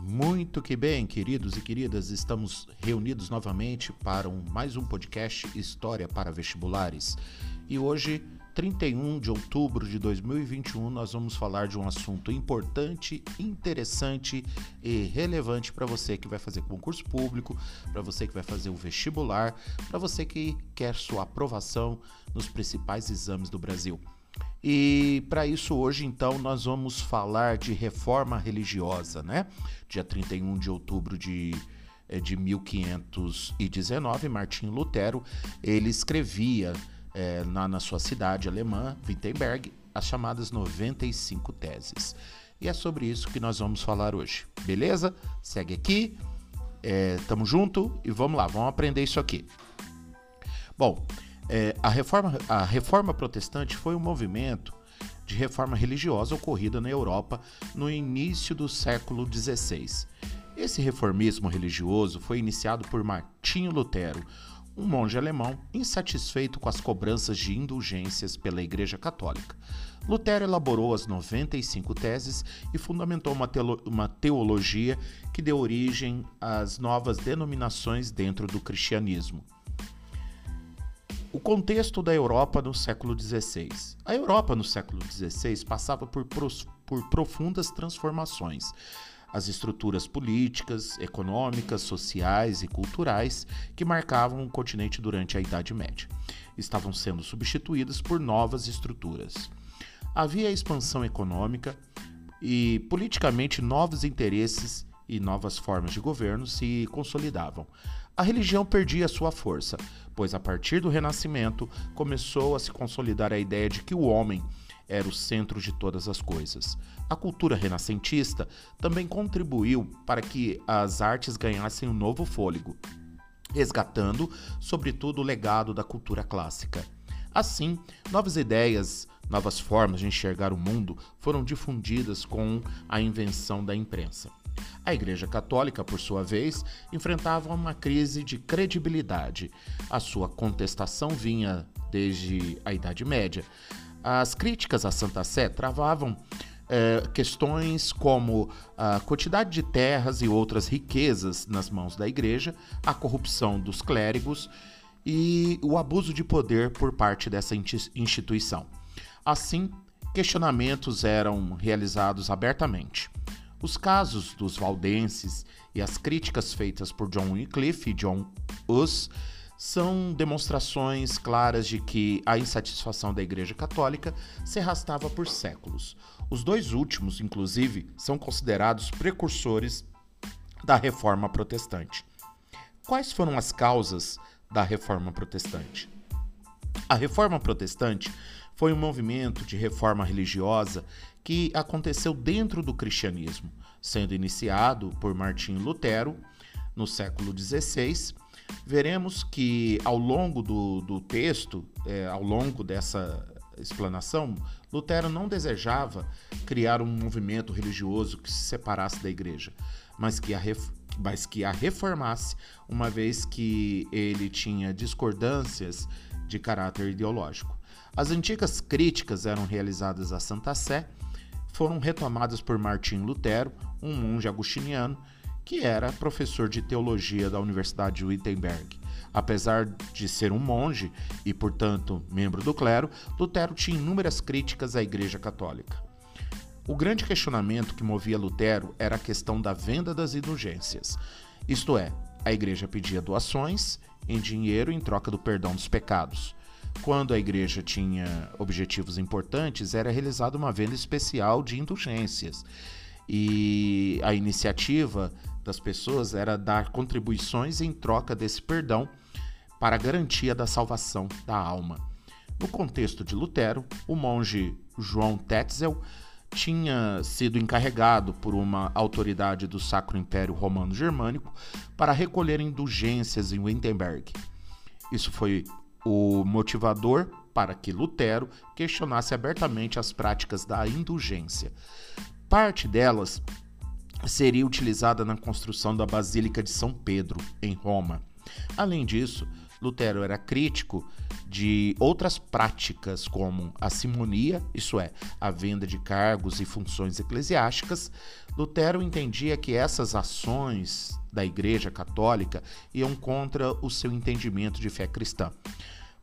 Muito que bem, queridos e queridas, estamos reunidos novamente para um, mais um podcast História para Vestibulares. E hoje, 31 de outubro de 2021, nós vamos falar de um assunto importante, interessante e relevante para você que vai fazer concurso público, para você que vai fazer o vestibular, para você que quer sua aprovação nos principais exames do Brasil. E para isso hoje então nós vamos falar de reforma religiosa, né? Dia 31 de outubro de eh, de 1519, Martim Lutero, ele escrevia é, na, na sua cidade alemã, Wittenberg, as chamadas 95 teses. E é sobre isso que nós vamos falar hoje, beleza? Segue aqui, é, tamo junto e vamos lá, vamos aprender isso aqui. Bom, é, a, reforma, a reforma protestante foi um movimento de reforma religiosa ocorrida na Europa no início do século XVI. Esse reformismo religioso foi iniciado por Martinho Lutero, um monge alemão insatisfeito com as cobranças de indulgências pela Igreja Católica. Lutero elaborou as 95 teses e fundamentou uma, teologia que deu origem às novas denominações dentro do cristianismo. O contexto da Europa no século XVI. A Europa no século XVI passava por, por profundas transformações. As estruturas políticas, econômicas, sociais e culturais que marcavam o continente durante a Idade Média estavam sendo substituídas por novas estruturas. Havia expansão econômica e politicamente novos interesses e novas formas de governo se consolidavam. A religião perdia sua força, pois a partir do Renascimento começou a se consolidar a ideia de que o homem era o centro de todas as coisas. A cultura renascentista também contribuiu para que as artes ganhassem um novo fôlego, resgatando, sobretudo, o legado da cultura clássica. Assim, novas ideias, novas formas de enxergar o mundo foram difundidas com a invenção da imprensa. A Igreja Católica, por sua vez, enfrentava uma crise de credibilidade. A sua contestação vinha desde a Idade Média. As críticas à Santa Sé travavam é, questões como a quantidade de terras e outras riquezas nas mãos da igreja, a corrupção dos clérigos e o abuso de poder por parte dessa instituição. Assim, questionamentos eram realizados abertamente. Os casos dos valdenses e as críticas feitas por John Wycliffe e John Hus são demonstrações claras de que a insatisfação da Igreja Católica se arrastava por séculos. Os dois últimos, inclusive, são considerados precursores da Reforma Protestante. Quais foram as causas da Reforma Protestante? A Reforma Protestante foi um movimento de reforma religiosa que aconteceu dentro do cristianismo, sendo iniciado por Martinho Lutero no século XVI. Veremos que ao longo do, do texto, é, ao longo dessa explanação, Lutero não desejava criar um movimento religioso que se separasse da igreja, mas que a, mas que a reformasse, uma vez que ele tinha discordâncias de caráter ideológico. As antigas críticas eram realizadas à Santa Sé, foram retomadas por Martim Lutero, um monge agostiniano que era professor de teologia da Universidade de Wittenberg. Apesar de ser um monge e, portanto, membro do clero, Lutero tinha inúmeras críticas à Igreja Católica. O grande questionamento que movia Lutero era a questão da venda das indulgências. Isto é, a igreja pedia doações em dinheiro em troca do perdão dos pecados. Quando a igreja tinha objetivos importantes, era realizada uma venda especial de indulgências. E a iniciativa das pessoas era dar contribuições em troca desse perdão para a garantia da salvação da alma. No contexto de Lutero, o monge João Tetzel tinha sido encarregado por uma autoridade do Sacro Império Romano Germânico para recolher indulgências em Wittenberg. Isso foi o motivador para que Lutero questionasse abertamente as práticas da indulgência. Parte delas seria utilizada na construção da Basílica de São Pedro, em Roma. Além disso, Lutero era crítico de outras práticas como a simonia, isso é, a venda de cargos e funções eclesiásticas. Lutero entendia que essas ações da Igreja Católica iam contra o seu entendimento de fé cristã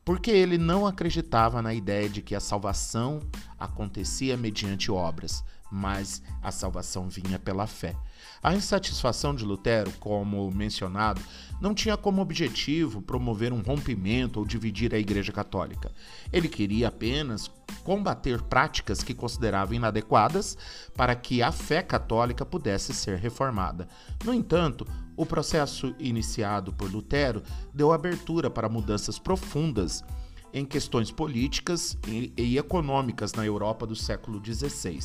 porque ele não acreditava na ideia de que a salvação acontecia mediante obras, mas a salvação vinha pela fé. A insatisfação de Lutero, como mencionado, não tinha como objetivo promover um rompimento ou dividir a Igreja Católica. Ele queria apenas combater práticas que considerava inadequadas para que a fé católica pudesse ser reformada. No entanto, o processo iniciado por Lutero deu abertura para mudanças profundas em questões políticas e econômicas na Europa do século XVI.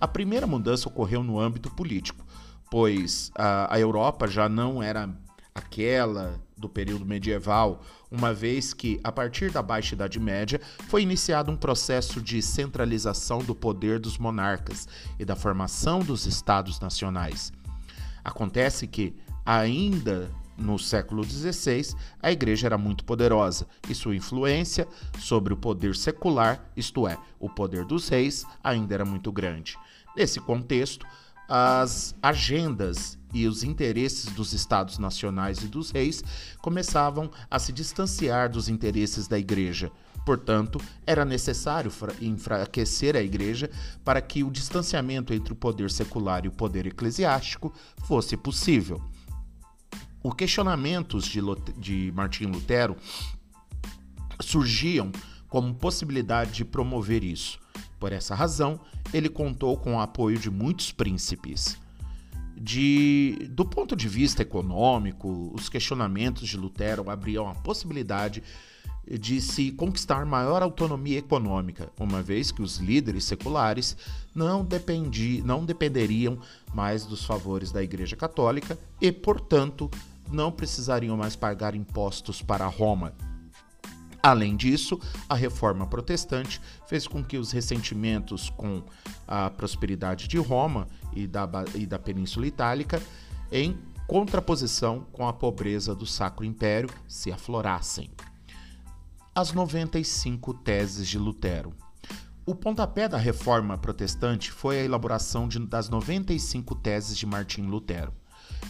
A primeira mudança ocorreu no âmbito político, pois a, a Europa já não era aquela do período medieval, uma vez que, a partir da Baixa Idade Média, foi iniciado um processo de centralização do poder dos monarcas e da formação dos estados nacionais. Acontece que, ainda no século XVI, a igreja era muito poderosa e sua influência sobre o poder secular, isto é, o poder dos reis, ainda era muito grande. Nesse contexto, as agendas e os interesses dos estados nacionais e dos reis começavam a se distanciar dos interesses da igreja. Portanto, era necessário enfraquecer a igreja para que o distanciamento entre o poder secular e o poder eclesiástico fosse possível. Os questionamentos de, de Martim Lutero surgiam como possibilidade de promover isso. Por essa razão, ele contou com o apoio de muitos príncipes. De, do ponto de vista econômico, os questionamentos de Lutero abriam a possibilidade de se conquistar maior autonomia econômica, uma vez que os líderes seculares não, dependi, não dependeriam mais dos favores da Igreja Católica e, portanto, não precisariam mais pagar impostos para Roma. Além disso, a reforma protestante fez com que os ressentimentos com a prosperidade de Roma e da, e da Península Itálica, em contraposição com a pobreza do Sacro Império, se aflorassem. As 95 teses de Lutero. O pontapé da reforma protestante foi a elaboração de, das 95 teses de Martim Lutero.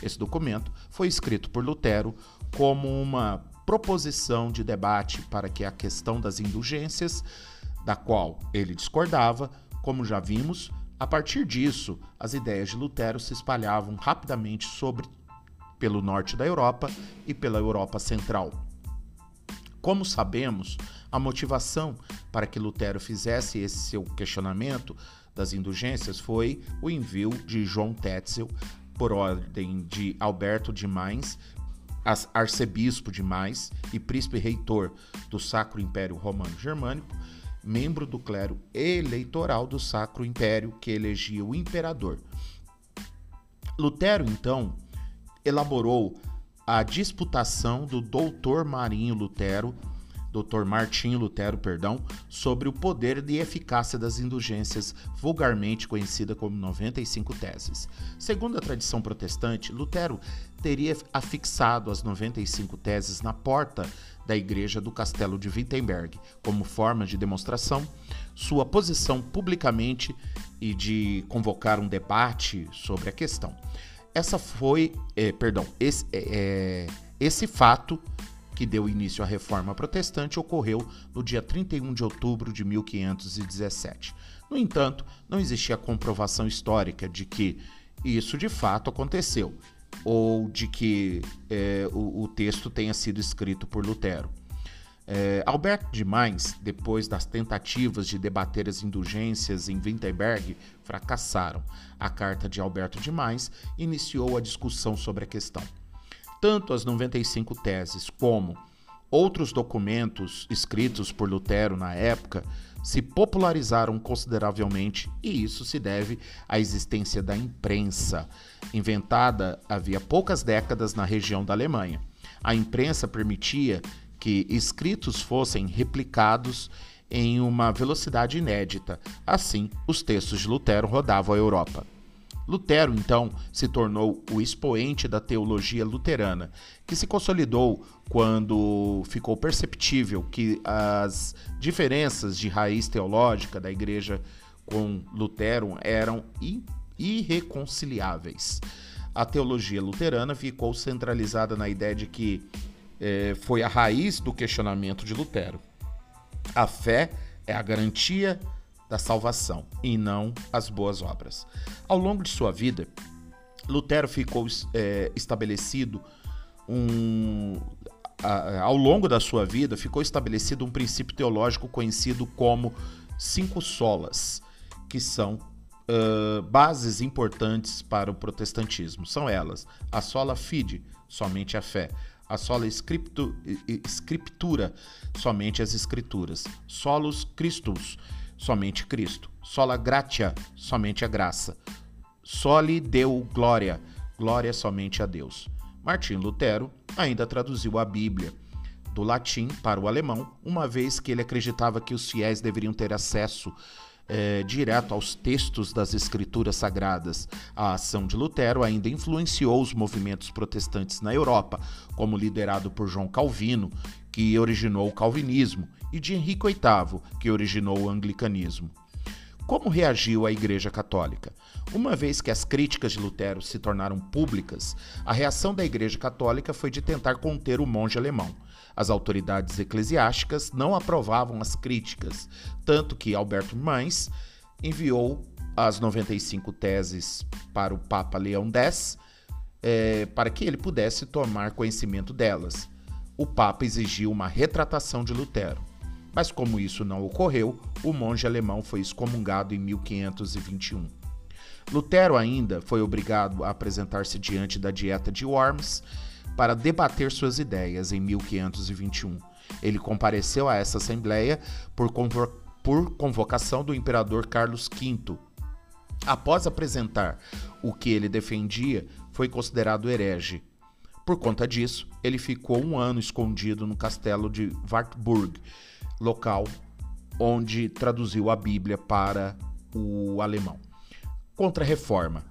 Esse documento foi escrito por Lutero como uma proposição de debate para que a questão das indulgências, da qual ele discordava, como já vimos, a partir disso, as ideias de Lutero se espalhavam rapidamente sobre pelo norte da Europa e pela Europa Central. Como sabemos, a motivação para que Lutero fizesse esse seu questionamento das indulgências foi o envio de João Tetzel por ordem de Alberto de Mainz, arcebispo de Mainz e príncipe reitor do Sacro Império Romano Germânico, membro do clero eleitoral do Sacro Império que elegia o imperador. Lutero, então, elaborou a disputação do doutor Marinho Lutero Dr. Martinho Lutero, perdão, sobre o poder e eficácia das indulgências, vulgarmente conhecida como 95 teses. Segundo a tradição protestante, Lutero teria afixado as 95 teses na porta da igreja do castelo de Wittenberg, como forma de demonstração sua posição publicamente e de convocar um debate sobre a questão. Essa foi, é, perdão, esse, é, esse fato que deu início à reforma protestante, ocorreu no dia 31 de outubro de 1517. No entanto, não existia comprovação histórica de que isso de fato aconteceu, ou de que é, o, o, texto tenha sido escrito por Lutero. É, Alberto de Mainz, depois das tentativas de debater as indulgências em Wittenberg, fracassaram. A carta de Alberto de Mainz iniciou a discussão sobre a questão. Tanto as 95 teses como outros documentos escritos por Lutero na época se popularizaram consideravelmente, e isso se deve à existência da imprensa, inventada havia poucas décadas na região da Alemanha. A imprensa permitia que escritos fossem replicados em uma velocidade inédita. Assim, os textos de Lutero rodavam a Europa. Lutero, então, se tornou o expoente da teologia luterana, que se consolidou quando ficou perceptível que as diferenças de raiz teológica da igreja com Lutero eram irreconciliáveis. A teologia luterana ficou centralizada na ideia de que eh, foi a raiz do questionamento de Lutero. A fé é a garantia da salvação e não as boas obras. Ao longo de sua vida, Lutero ficou é, estabelecido um. Ao longo da sua vida, ficou estabelecido um princípio teológico conhecido como cinco solas, que são uh, bases importantes para o protestantismo. São elas: a sola fide, somente a fé, a sola scriptu, scriptura, somente as escrituras, solos Christus, somente Cristo. Sola gratia, somente a graça. Soli deu glória, glória somente a Deus. Martim Lutero ainda traduziu a Bíblia do latim para o alemão, uma vez que ele acreditava que os fiéis deveriam ter acesso é, direto aos textos das Escrituras Sagradas. A ação de Lutero ainda influenciou os movimentos protestantes na Europa, como liderado por João Calvino, que originou o calvinismo, e de Henrique VIII, que originou o anglicanismo. Como reagiu a Igreja Católica? Uma vez que as críticas de Lutero se tornaram públicas, a reação da Igreja Católica foi de tentar conter o monge alemão. As autoridades eclesiásticas não aprovavam as críticas, tanto que Alberto Mainz enviou as 95 teses para o Papa Leão X é, para que ele pudesse tomar conhecimento delas. O Papa exigiu uma retratação de Lutero. Mas como isso não ocorreu, o monge alemão foi excomungado em 1521. Lutero ainda foi obrigado a apresentar-se diante da Dieta de Worms para debater suas ideias em 1521. Ele compareceu a essa assembleia por, convo por convocação do imperador Carlos V. Após apresentar o que ele defendia, foi considerado herege. Por conta disso, ele ficou um ano escondido no castelo de Wartburg, local onde traduziu a Bíblia para o alemão. Contra-reforma.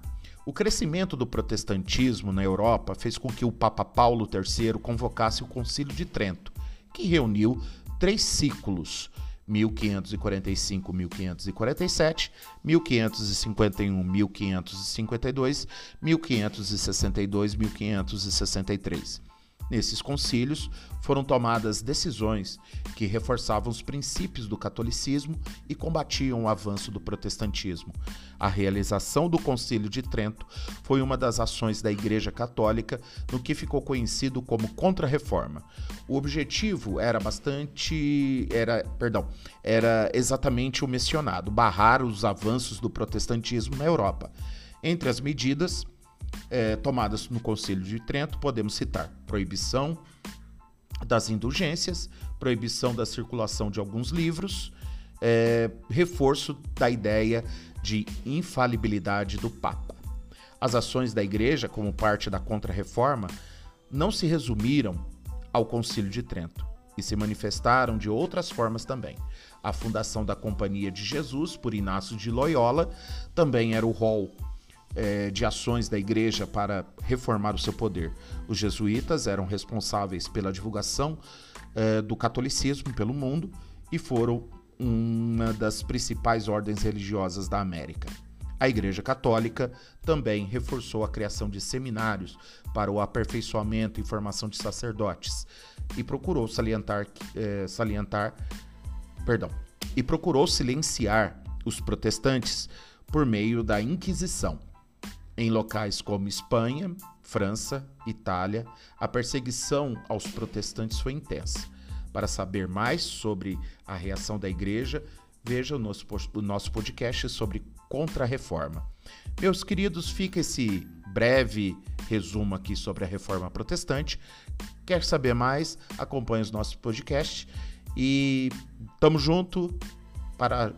O crescimento do protestantismo na Europa fez com que o Papa Paulo III convocasse o Concílio de Trento, que reuniu três ciclos 1545-1547, 1551-1552, 1562-1563. Nesses concílios foram tomadas decisões que reforçavam os princípios do catolicismo e combatiam o avanço do protestantismo. A realização do Concílio de Trento foi uma das ações da Igreja Católica no que ficou conhecido como Contra-Reforma. O objetivo era bastante era, perdão, era exatamente o mencionado, barrar os avanços do protestantismo na Europa. Entre as medidas, é, tomadas no Conselho de Trento, podemos citar proibição das indulgências, proibição da circulação de alguns livros, é, reforço da ideia de infalibilidade do Papa. As ações da Igreja, como parte da Contra-Reforma, não se resumiram ao Concílio de Trento e se manifestaram de outras formas também. A fundação da Companhia de Jesus por Inácio de Loyola também era o rol é, de ações da igreja para reformar o seu poder. Os jesuítas eram responsáveis pela divulgação é, do catolicismo pelo mundo e foram uma das principais ordens religiosas da América. A Igreja Católica também reforçou a criação de seminários para o aperfeiçoamento e formação de sacerdotes e procurou salientar, é, salientar perdão, e procurou silenciar os protestantes por meio da Inquisição. Em locais como Espanha, França, Itália, a perseguição aos protestantes foi intensa. Para saber mais sobre a reação da igreja, veja o nosso, o nosso podcast sobre Contra-Reforma. Meus queridos, fica esse breve resumo aqui sobre a reforma protestante. Quer saber mais? Acompanhe os nossos podcasts e tamo junto para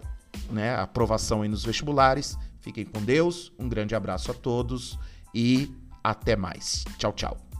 né, aprovação aí nos vestibulares. Fiquem com Deus, um grande abraço a todos e até mais. Tchau, tchau.